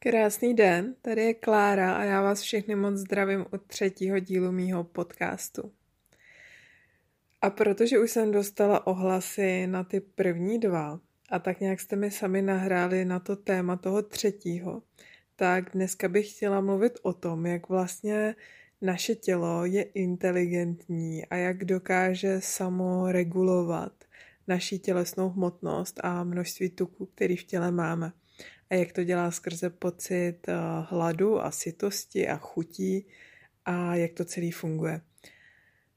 Krásný den, tady je Klára a já vás všechny moc zdravím od třetího dílu mýho podcastu. A protože už jsem dostala ohlasy na ty první dva a tak nějak jste mi sami nahráli na to téma toho třetího, tak dneska bych chtěla mluvit o tom, jak vlastně naše tělo je inteligentní a jak dokáže samo regulovat naší tělesnou hmotnost a množství tuku, který v těle máme a jak to dělá skrze pocit eh, hladu a sytosti a chutí a jak to celý funguje.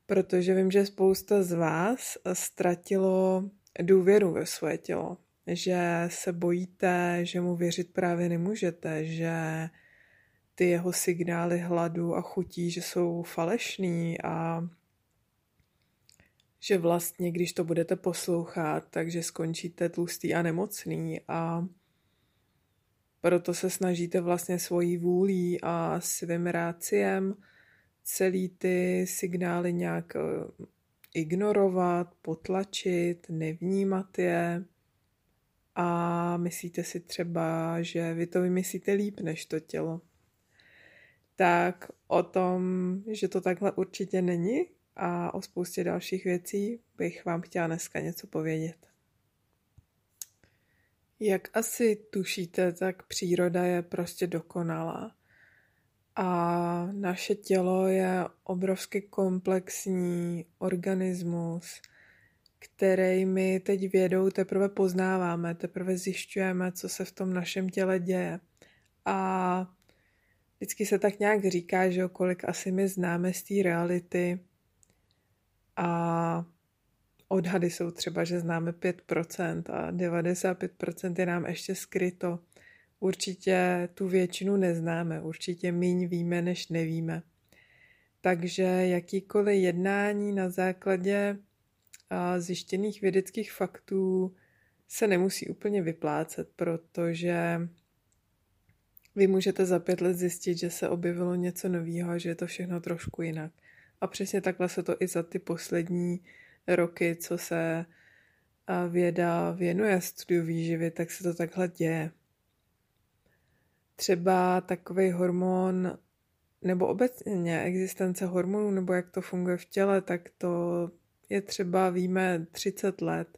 Protože vím, že spousta z vás ztratilo důvěru ve svoje tělo, že se bojíte, že mu věřit právě nemůžete, že ty jeho signály hladu a chutí, že jsou falešný a že vlastně, když to budete poslouchat, takže skončíte tlustý a nemocný a proto se snažíte vlastně svojí vůlí a svým ráciem celý ty signály nějak eh, ignorovat, potlačit, nevnímat je a myslíte si třeba, že vy to vymyslíte líp než to tělo. Tak o tom, že to takhle určitě není a o spoustě dalších věcí bych vám chtěla dneska něco povědět. Jak asi tušíte, tak příroda je prostě dokonalá. A naše tělo je obrovsky komplexní organismus, který my teď vědou teprve poznáváme, teprve zjišťujeme, co se v tom našem těle děje. A vždycky se tak nějak říká, že kolik asi my známe z té reality a Odhady jsou třeba, že známe 5% a 95% je nám ještě skryto. Určitě tu většinu neznáme, určitě míň víme, než nevíme. Takže jakýkoliv jednání na základě zjištěných vědeckých faktů se nemusí úplně vyplácet, protože vy můžete za pět let zjistit, že se objevilo něco nového, že je to všechno trošku jinak. A přesně takhle se to i za ty poslední roky, co se věda věnuje studiu výživy, tak se to takhle děje. Třeba takový hormon, nebo obecně existence hormonů, nebo jak to funguje v těle, tak to je třeba, víme, 30 let.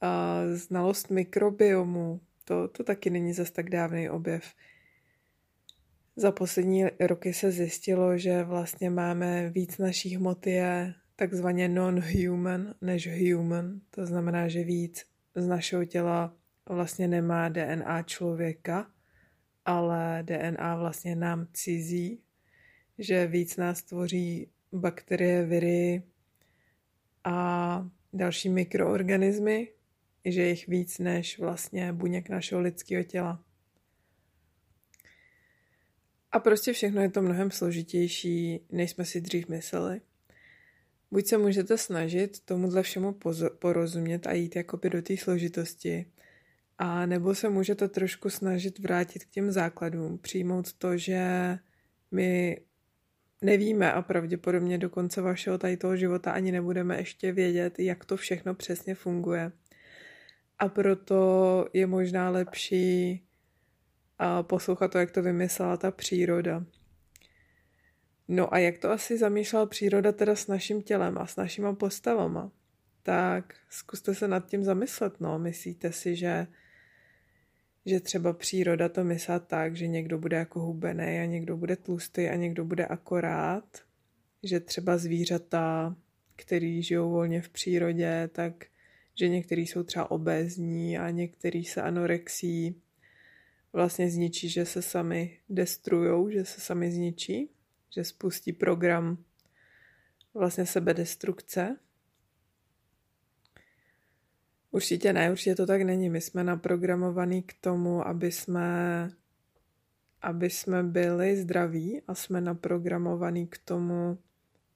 A znalost mikrobiomu, to, to taky není zas tak dávný objev. Za poslední roky se zjistilo, že vlastně máme víc naší hmoty je takzvaně non-human než human. To znamená, že víc z našeho těla vlastně nemá DNA člověka, ale DNA vlastně nám cizí, že víc nás tvoří bakterie, viry a další mikroorganismy, že jich víc než vlastně buněk našeho lidského těla. A prostě všechno je to mnohem složitější, než jsme si dřív mysleli. Buď se můžete snažit tomuhle všemu porozumět a jít jakoby do té složitosti, a nebo se můžete trošku snažit vrátit k těm základům, přijmout to, že my nevíme a pravděpodobně do konce vašeho tady toho života ani nebudeme ještě vědět, jak to všechno přesně funguje. A proto je možná lepší poslouchat to, jak to vymyslela ta příroda. No a jak to asi zamýšlela příroda teda s naším tělem a s našima postavama? Tak zkuste se nad tím zamyslet, no. Myslíte si, že, že třeba příroda to myslí tak, že někdo bude jako hubený a někdo bude tlustý a někdo bude akorát? Že třeba zvířata, který žijou volně v přírodě, tak že některý jsou třeba obézní a některý se anorexí vlastně zničí, že se sami destrujou, že se sami zničí? Že spustí program vlastně sebedestrukce. Určitě ne, určitě to tak není. My jsme naprogramovaní k tomu, aby jsme, aby jsme byli zdraví a jsme naprogramovaní k tomu,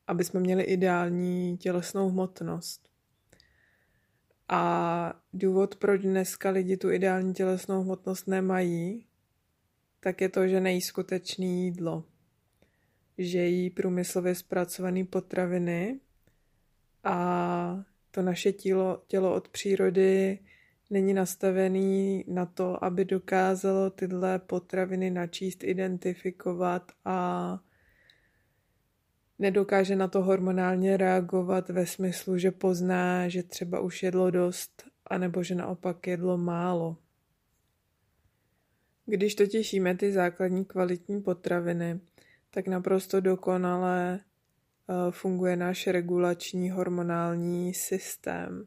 aby jsme měli ideální tělesnou hmotnost. A důvod, proč dneska lidi tu ideální tělesnou hmotnost nemají, tak je to, že nejí skutečné jídlo že jí průmyslově zpracované potraviny a to naše tělo, tělo od přírody není nastavený na to, aby dokázalo tyhle potraviny načíst, identifikovat a nedokáže na to hormonálně reagovat ve smyslu, že pozná, že třeba už jedlo dost, anebo že naopak jedlo málo. Když totiž jíme ty základní kvalitní potraviny, tak naprosto dokonale eh, funguje náš regulační hormonální systém.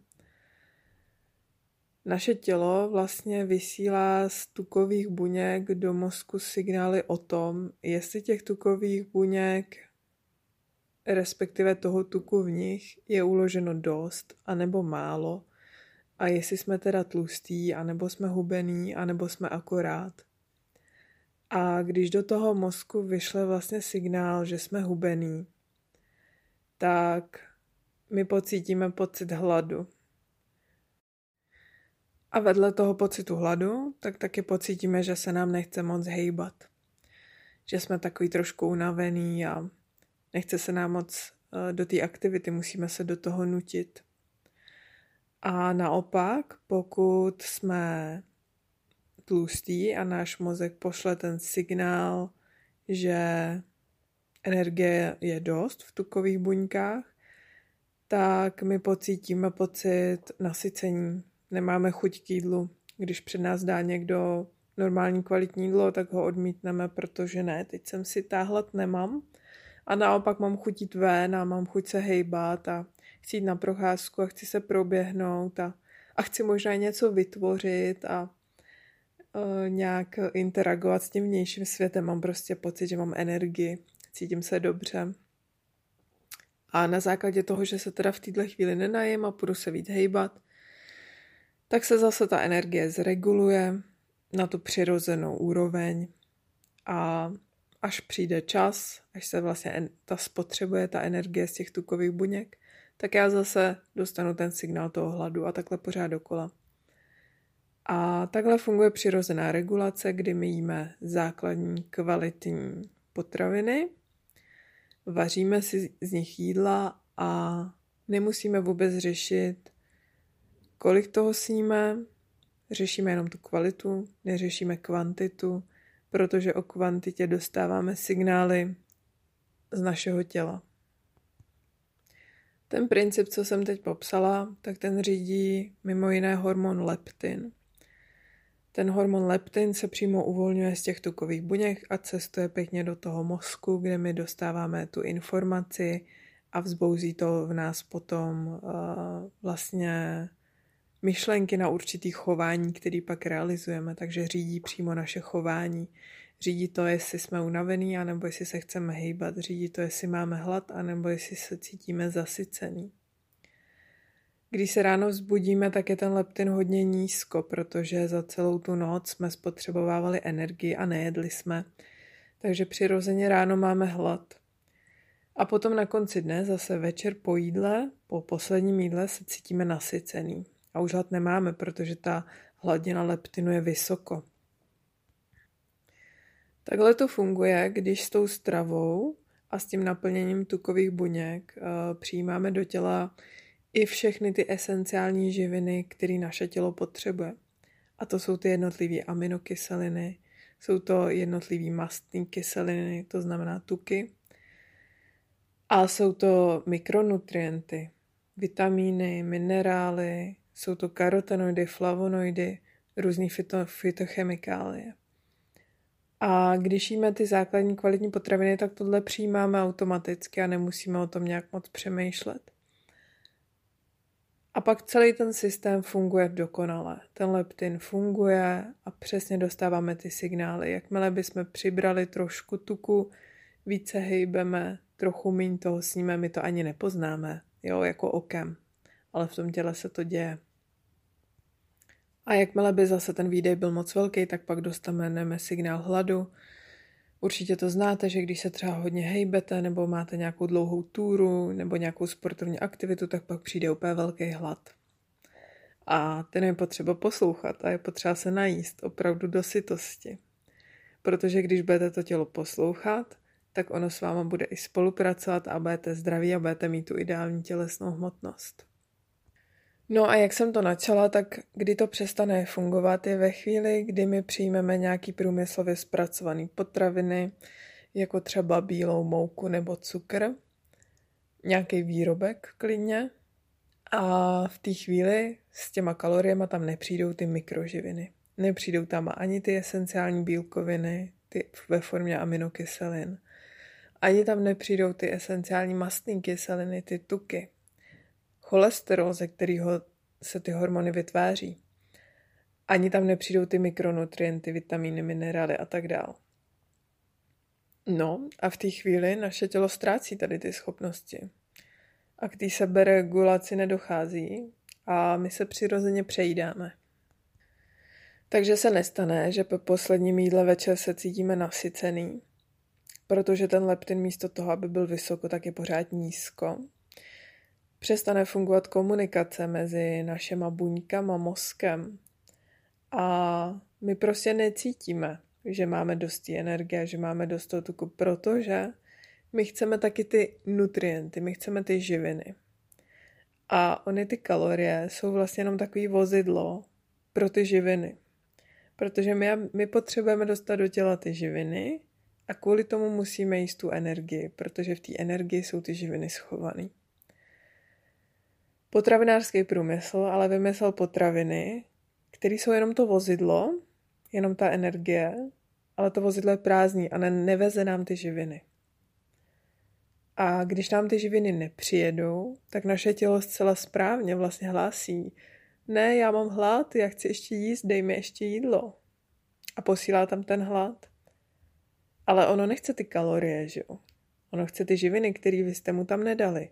Naše tělo vlastně vysílá z tukových buněk do mozku signály o tom, jestli těch tukových buněk, respektive toho tuku v nich, je uloženo dost anebo málo a jestli jsme teda tlustí, anebo jsme hubený, anebo jsme akorát. A když do toho mozku vyšle vlastně signál, že jsme hubený, tak my pocítíme pocit hladu. A vedle toho pocitu hladu, tak taky pocítíme, že se nám nechce moc hejbat. Že jsme takový trošku unavený a nechce se nám moc eh, do té aktivity, musíme se do toho nutit. A naopak, pokud jsme tlustý a náš mozek pošle ten signál, že energie je dost v tukových buňkách, tak my pocítíme pocit nasycení. Nemáme chuť k jídlu. Když před nás dá někdo normální kvalitní jídlo, tak ho odmítneme, protože ne, teď jsem si táhlet nemám. A naopak mám chuť jít ven a mám chuť se hejbat a chci jít na procházku a chci se proběhnout a, a chci možná něco vytvořit a uh, nějak interagovat s tím vnějším světem. Mám prostě pocit, že mám energii, cítím se dobře. A na základě toho, že se teda v této chvíli nenajím a půjdu se víc hejbat, tak se zase ta energie zreguluje na tu přirozenou úroveň a až přijde čas, až se vlastně ta spotřebuje ta energie z těch tukových buněk, tak já zase dostanu ten signál toho hladu a takhle pořád dokola. A takhle funguje přirozená regulace, kdy my jíme základní kvalitní potraviny, vaříme si z nich jídla a nemusíme vůbec řešit, kolik toho sníme, řešíme jenom tu kvalitu, neřešíme kvantitu, protože o kvantitě dostáváme signály z našeho těla. Ten princip, co jsem teď popsala, tak ten řídí mimo jiné hormon leptin. Ten hormon leptin se přímo uvolňuje z těch tukových buněk a cestuje pěkně do toho mozku, kde my dostáváme tu informaci a vzbouzí to v nás potom uh, vlastně myšlenky na určitý chování, který pak realizujeme, takže řídí přímo naše chování. Řídí to, jestli jsme unavený, anebo jestli se chceme hejbat. Řídí to, jestli máme hlad, anebo jestli se cítíme zasycený. Když se ráno vzbudíme, tak je ten leptin hodně nízko, protože za celou tu noc jsme spotřebovávali energii a nejedli jsme. Takže přirozeně ráno máme hlad. A potom na konci dne, zase večer po jídle, po posledním jídle se cítíme nasycený. A už hlad nemáme, protože ta hladina leptinu je vysoko. Takhle to funguje, když s tou stravou a s tím naplněním tukových buněk uh, přijímáme do těla i všechny ty esenciální živiny, které naše tělo potřebuje. A to jsou ty jednotlivé aminokyseliny, jsou to jednotlivé mastné kyseliny, to znamená tuky. A jsou to mikronutrienty, vitamíny, minerály, jsou to karotenoidy, flavonoidy, různé fyto, fytochemikálie. A když jíme ty základní kvalitní potraviny, tak tohle přijímáme automaticky a nemusíme o tom nějak moc přemýšlet. A pak celý ten systém funguje dokonale. Ten leptin funguje a přesně dostáváme ty signály. Jakmile bychom přibrali trošku tuku, více hejbeme, trochu míň toho sníme, my to ani nepoznáme, jo, jako okem. Ale v tom těle se to děje. A jakmile by zase ten výdej byl moc velký, tak pak dostaneme signál hladu. Určitě to znáte, že když se třeba hodně hejbete, nebo máte nějakou dlouhou túru, nebo nějakou sportovní aktivitu, tak pak přijde úplně velký hlad. A ten je potřeba poslouchat a je potřeba se najíst opravdu do sytosti. Protože když budete to tělo poslouchat, tak ono s váma bude i spolupracovat a budete zdraví a budete mít tu ideální tělesnou hmotnost. No a jak jsem to načala, tak kdy to přestane fungovat, je ve chvíli, kdy my přijmeme nějaký průmyslově zpracovaný potraviny, jako třeba bílou mouku nebo cukr, nějaký výrobek klidně. A v té chvíli s těma kaloriemi tam nepřijdou ty mikroživiny. Nepřijdou tam ani ty esenciální bílkoviny ty ve formě aminokyselin. Ani tam nepřijdou ty esenciální mastné kyseliny, ty tuky. Cholesterol, ze kterého se ty hormony vytváří. Ani tam nepřijdou ty mikronutrienty, vitamíny, minerály a tak dále. No a v té chvíli naše tělo ztrácí tady ty schopnosti. A k té seberegulaci nedochází a my se přirozeně přejídáme. Takže se nestane, že po posledním jídle večer se cítíme nasycený, protože ten leptin místo toho, aby byl vysoko, tak je pořád nízko. Přestane fungovat komunikace mezi našima buňkama, mozkem a my prostě necítíme, že máme dost energie, že máme dost tuku, protože my chceme taky ty nutrienty, my chceme ty živiny. A ony ty kalorie jsou vlastně jenom takový vozidlo pro ty živiny. Protože my, my potřebujeme dostat do těla ty živiny a kvůli tomu musíme jíst tu energii, protože v té energii jsou ty živiny schované. Potravinářský průmysl ale vymyslel potraviny, které jsou jenom to vozidlo, jenom ta energie, ale to vozidlo je prázdný a ne, neveze nám ty živiny. A když nám ty živiny nepřijedou, tak naše tělo zcela správně vlastně hlásí, ne, já mám hlad, já chci ještě jíst, dej mi ještě jídlo. A posílá tam ten hlad. Ale ono nechce ty kalorie, že jo? Ono chce ty živiny, které vy jste mu tam nedali.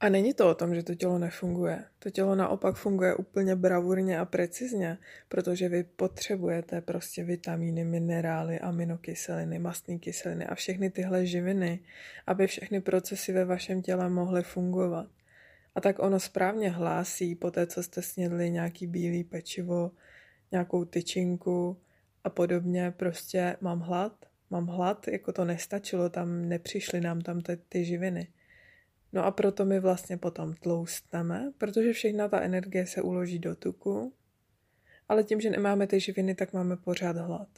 A není to o tom, že to tělo nefunguje. To tělo naopak funguje úplně bravurně a precizně, protože vy potřebujete prostě vitamíny, minerály, aminokyseliny, mastné kyseliny a všechny tyhle živiny, aby všechny procesy ve vašem těle mohly fungovat. A tak ono správně hlásí po té, co jste snědli nějaký bílý pečivo, nějakou tyčinku a podobně, prostě mám hlad, mám hlad, jako to nestačilo, tam nepřišly nám tam ty, ty živiny. No a proto my vlastně potom tloustneme, protože všechna ta energie se uloží do tuku, ale tím, že nemáme ty živiny, tak máme pořád hlad.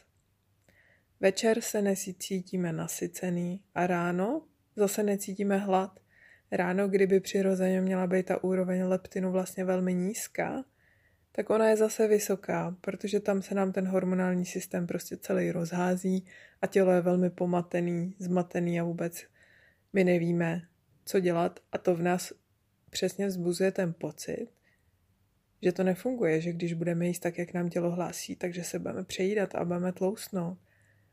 Večer se necítíme nasycený a ráno zase necítíme hlad. Ráno, kdyby přirozeně měla být ta úroveň leptinu vlastně velmi nízká, tak ona je zase vysoká, protože tam se nám ten hormonální systém prostě celý rozhází a tělo je velmi pomatený, zmatený a vůbec my nevíme, co dělat a to v nás přesně vzbuzuje ten pocit, že to nefunguje, že když budeme jíst tak, jak nám tělo hlásí, takže se budeme přejídat a budeme tlousnout.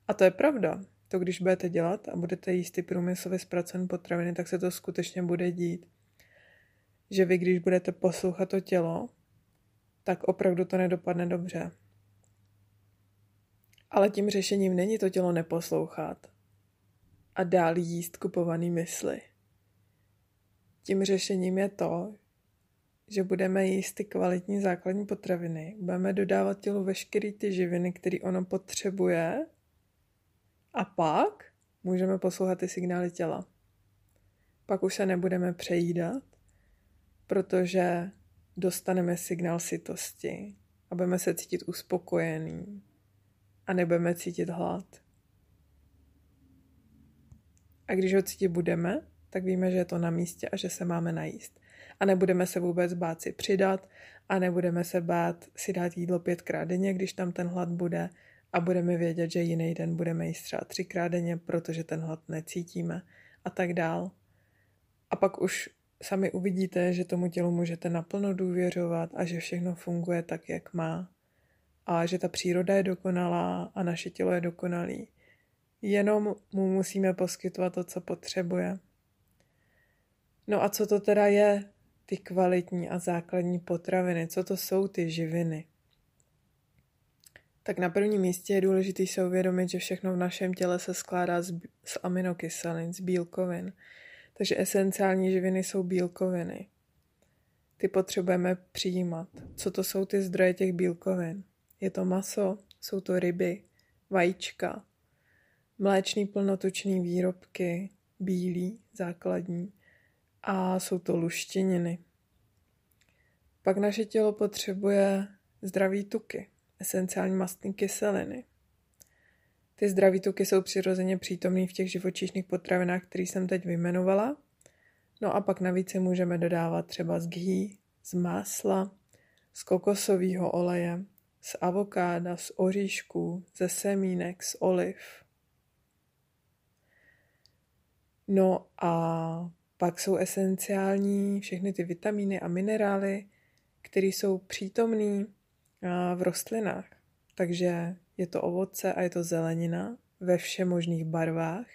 A to je pravda. To, když budete dělat a budete jíst ty průmyslově zpracované potraviny, tak se to skutečně bude dít. Že vy, když budete poslouchat to tělo, tak opravdu to nedopadne dobře. Ale tím řešením není to tělo neposlouchat a dál jíst kupovaný mysli. Tím řešením je to, že budeme jíst ty kvalitní základní potraviny, budeme dodávat tělu veškeré ty živiny, které ono potřebuje a pak můžeme poslouchat ty signály těla. Pak už se nebudeme přejídat, protože dostaneme signál sytosti a budeme se cítit uspokojený a nebudeme cítit hlad. A když ho cítit budeme, tak víme, že je to na místě a že se máme najíst. A nebudeme se vůbec bát si přidat a nebudeme se bát si dát jídlo pětkrát denně, když tam ten hlad bude a budeme vědět, že jiný den budeme jíst třeba třikrát denně, protože ten hlad necítíme a tak dál. A pak už sami uvidíte, že tomu tělu můžete naplno důvěřovat a že všechno funguje tak, jak má. A že ta příroda je dokonalá a naše tělo je dokonalý. Jenom mu musíme poskytovat to, co potřebuje. No a co to teda je ty kvalitní a základní potraviny? Co to jsou ty živiny? Tak na prvním místě je důležité se uvědomit, že všechno v našem těle se skládá z, z aminokyselin, z bílkovin. Takže esenciální živiny jsou bílkoviny. Ty potřebujeme přijímat. Co to jsou ty zdroje těch bílkovin? Je to maso, jsou to ryby, vajíčka, mléčný plnotučný výrobky, bílý, základní, a jsou to luštěniny. Pak naše tělo potřebuje zdraví tuky, esenciální mastní kyseliny. Ty zdraví tuky jsou přirozeně přítomné v těch živočišných potravinách, které jsem teď vyjmenovala. No a pak navíc je můžeme dodávat třeba z ghee, z másla, z kokosového oleje, z avokáda, z oříšků, ze semínek, z oliv. No a pak jsou esenciální všechny ty vitamíny a minerály, které jsou přítomné v rostlinách. Takže je to ovoce a je to zelenina ve všech možných barvách,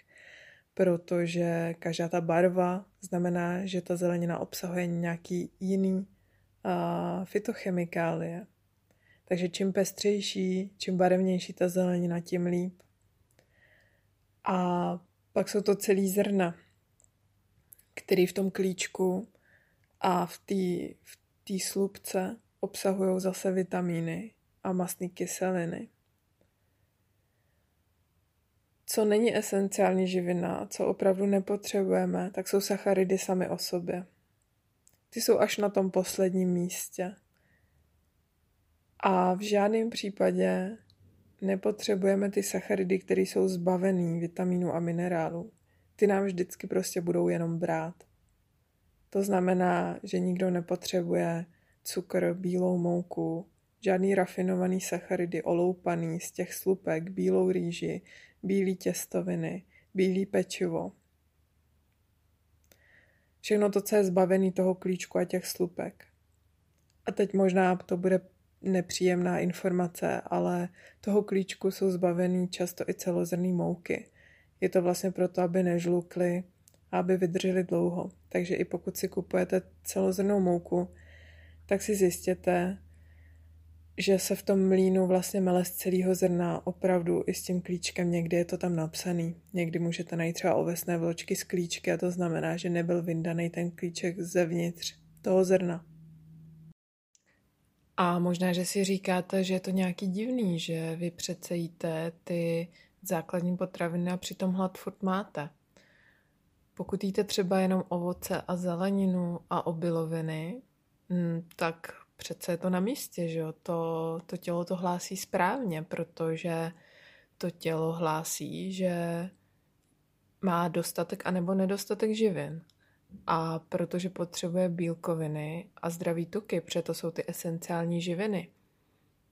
protože každá ta barva znamená, že ta zelenina obsahuje nějaký jiný uh, fitochemikálie. Takže čím pestřejší, čím barevnější ta zelenina, tím líp. A pak jsou to celý zrna, který v tom klíčku a v té v tý slupce obsahují zase vitamíny a mastné kyseliny. Co není esenciální živina, co opravdu nepotřebujeme, tak jsou sacharidy sami o sobě. Ty jsou až na tom posledním místě. A v žádném případě nepotřebujeme ty sacharidy, které jsou zbavený vitamínů a minerálů. Ty nám vždycky prostě budou jenom brát. To znamená, že nikdo nepotřebuje cukr, bílou mouku, žádný rafinovaný sacharidy oloupaný z těch slupek, bílou rýži, bílý těstoviny, bílý pečivo. Všechno to, co je zbavený toho klíčku a těch slupek. A teď možná to bude nepříjemná informace, ale toho klíčku jsou zbavený často i celozrný mouky. Je to vlastně proto, aby nežlukly a aby vydržely dlouho. Takže i pokud si kupujete celozrnou mouku, tak si zjistěte, že se v tom mlínu vlastně mele z celého zrna opravdu i s tím klíčkem, někdy je to tam napsaný. Někdy můžete najít třeba ovesné vločky z klíčky a to znamená, že nebyl vyndaný ten klíček zevnitř toho zrna. A možná, že si říkáte, že je to nějaký divný, že vy přece jíte ty základní potraviny a přitom hlad furt máte. Pokud jíte třeba jenom ovoce a zeleninu a obiloviny, mm, tak přece je to na místě, že jo? To, to tělo to hlásí správně, protože to tělo hlásí, že má dostatek anebo nedostatek živin. A protože potřebuje bílkoviny a zdraví tuky, protože to jsou ty esenciální živiny,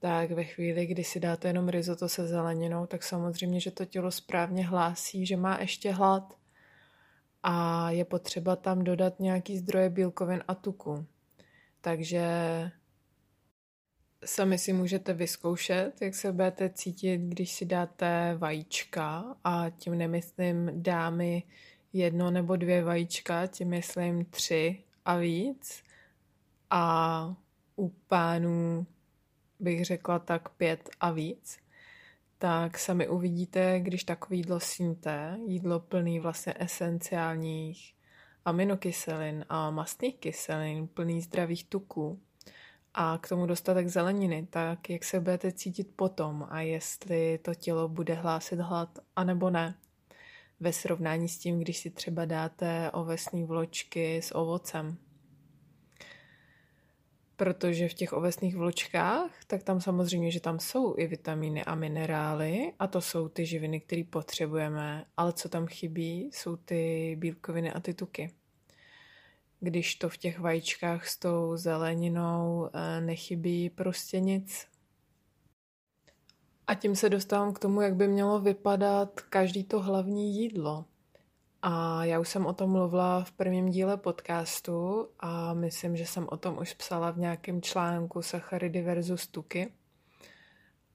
tak ve chvíli, kdy si dáte jenom risotto se zeleninou, tak samozřejmě, že to tělo správně hlásí, že má ještě hlad a je potřeba tam dodat nějaký zdroje bílkovin a tuku. Takže sami si můžete vyzkoušet, jak se budete cítit, když si dáte vajíčka a tím nemyslím dámy jedno nebo dvě vajíčka, tím myslím tři a víc. A u pánů bych řekla tak pět a víc. Tak sami uvidíte, když takový jídlo sníte, jídlo plný vlastně esenciálních aminokyselin a mastných kyselin, plný zdravých tuků a k tomu dostatek zeleniny, tak jak se budete cítit potom a jestli to tělo bude hlásit hlad, anebo ne ve srovnání s tím, když si třeba dáte ovesné vločky s ovocem. Protože v těch ovesných vločkách, tak tam samozřejmě, že tam jsou i vitamíny a minerály a to jsou ty živiny, které potřebujeme, ale co tam chybí, jsou ty bílkoviny a ty tuky. Když to v těch vajíčkách s tou zeleninou eh, nechybí prostě nic. A tím se dostávám k tomu, jak by mělo vypadat každý to hlavní jídlo. A já už jsem o tom mluvila v prvním díle podcastu a myslím, že jsem o tom už psala v nějakém článku Sacharidy versus tuky.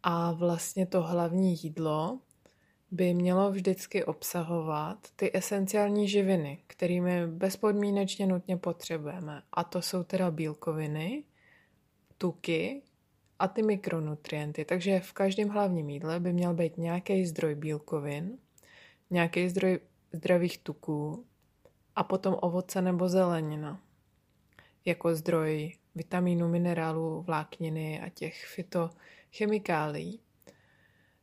A vlastně to hlavní jídlo by mělo vždycky obsahovat ty esenciální živiny, kterými bezpodmínečně nutně potřebujeme. A to jsou teda bílkoviny, tuky, a ty mikronutrienty. Takže v každém hlavním jídle by měl být nějaký zdroj bílkovin, nějaký zdroj zdravých tuků a potom ovoce nebo zelenina jako zdroj vitamínů, minerálů, vlákniny a těch fitochemikálií.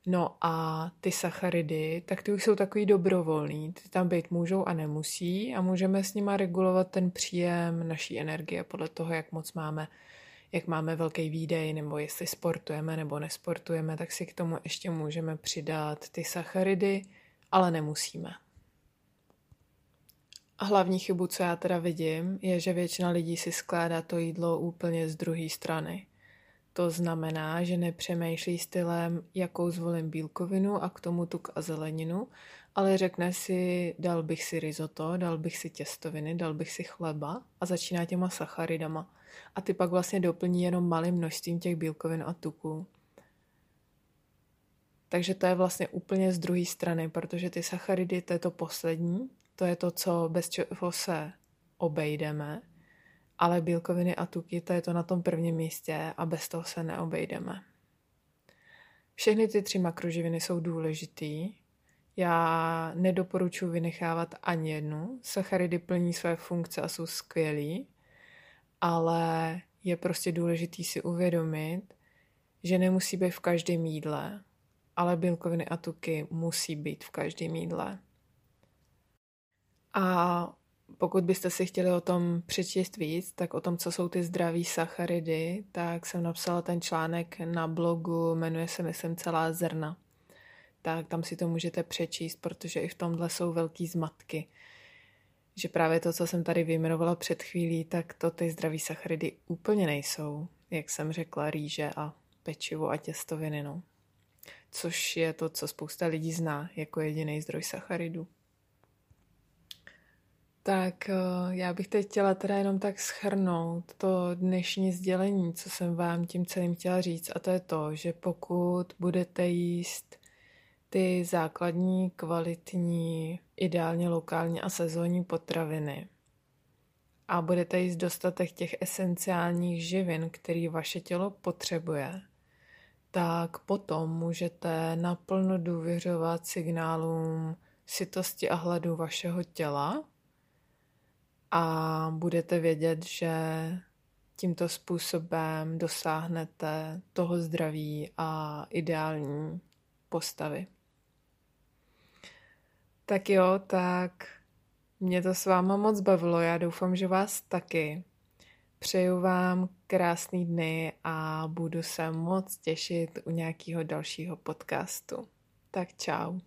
No a ty sacharidy, tak ty už jsou takový dobrovolný, ty tam být můžou a nemusí a můžeme s nima regulovat ten příjem naší energie podle toho, jak moc máme jak máme velký výdej, nebo jestli sportujeme nebo nesportujeme, tak si k tomu ještě můžeme přidat ty sacharidy, ale nemusíme. A hlavní chybu, co já teda vidím, je, že většina lidí si skládá to jídlo úplně z druhé strany. To znamená, že nepřemýšlí stylem, jakou zvolím bílkovinu a k tomu tuk a zeleninu, ale řekne si, dal bych si risotto, dal bych si těstoviny, dal bych si chleba a začíná těma sacharidama. A ty pak vlastně doplní jenom malým množstvím těch bílkovin a tuků. Takže to je vlastně úplně z druhé strany, protože ty sacharidy, to je to poslední, to je to, co bez čeho se obejdeme, ale bílkoviny a tuky, to je to na tom prvním místě a bez toho se neobejdeme. Všechny ty tři makroživiny jsou důležitý. Já nedoporučuji vynechávat ani jednu. Sacharidy plní své funkce a jsou skvělý, ale je prostě důležitý si uvědomit, že nemusí být v každém jídle, ale bílkoviny a tuky musí být v každém jídle. A pokud byste si chtěli o tom přečíst víc, tak o tom, co jsou ty zdraví sacharidy, tak jsem napsala ten článek na blogu, jmenuje se, myslím, Celá zrna. Tak tam si to můžete přečíst, protože i v tomhle jsou velký zmatky. Že právě to, co jsem tady vyjmenovala před chvílí, tak to ty zdraví sacharidy úplně nejsou. Jak jsem řekla, rýže a pečivo a těstoviny, no. Což je to, co spousta lidí zná jako jediný zdroj sacharidů. Tak eh, já bych teď chtěla teda jenom tak schrnout to dnešní sdělení, co jsem vám tím celým chtěla říct, a to je to, že pokud budete jíst ty základní, kvalitní, ideálně lokální a sezónní potraviny a budete jíst dostatek těch esenciálních živin, který vaše tělo potřebuje, tak potom můžete naplno důvěřovat signálům sytosti a hladu vašeho těla a budete vědět, že tímto způsobem dosáhnete toho zdraví a ideální postavy. Tak jo, tak mě to s váma moc bavilo, já doufám, že vás taky. Přeju vám krásný dny a budu se moc těšit u nějakého dalšího podcastu. Tak čau.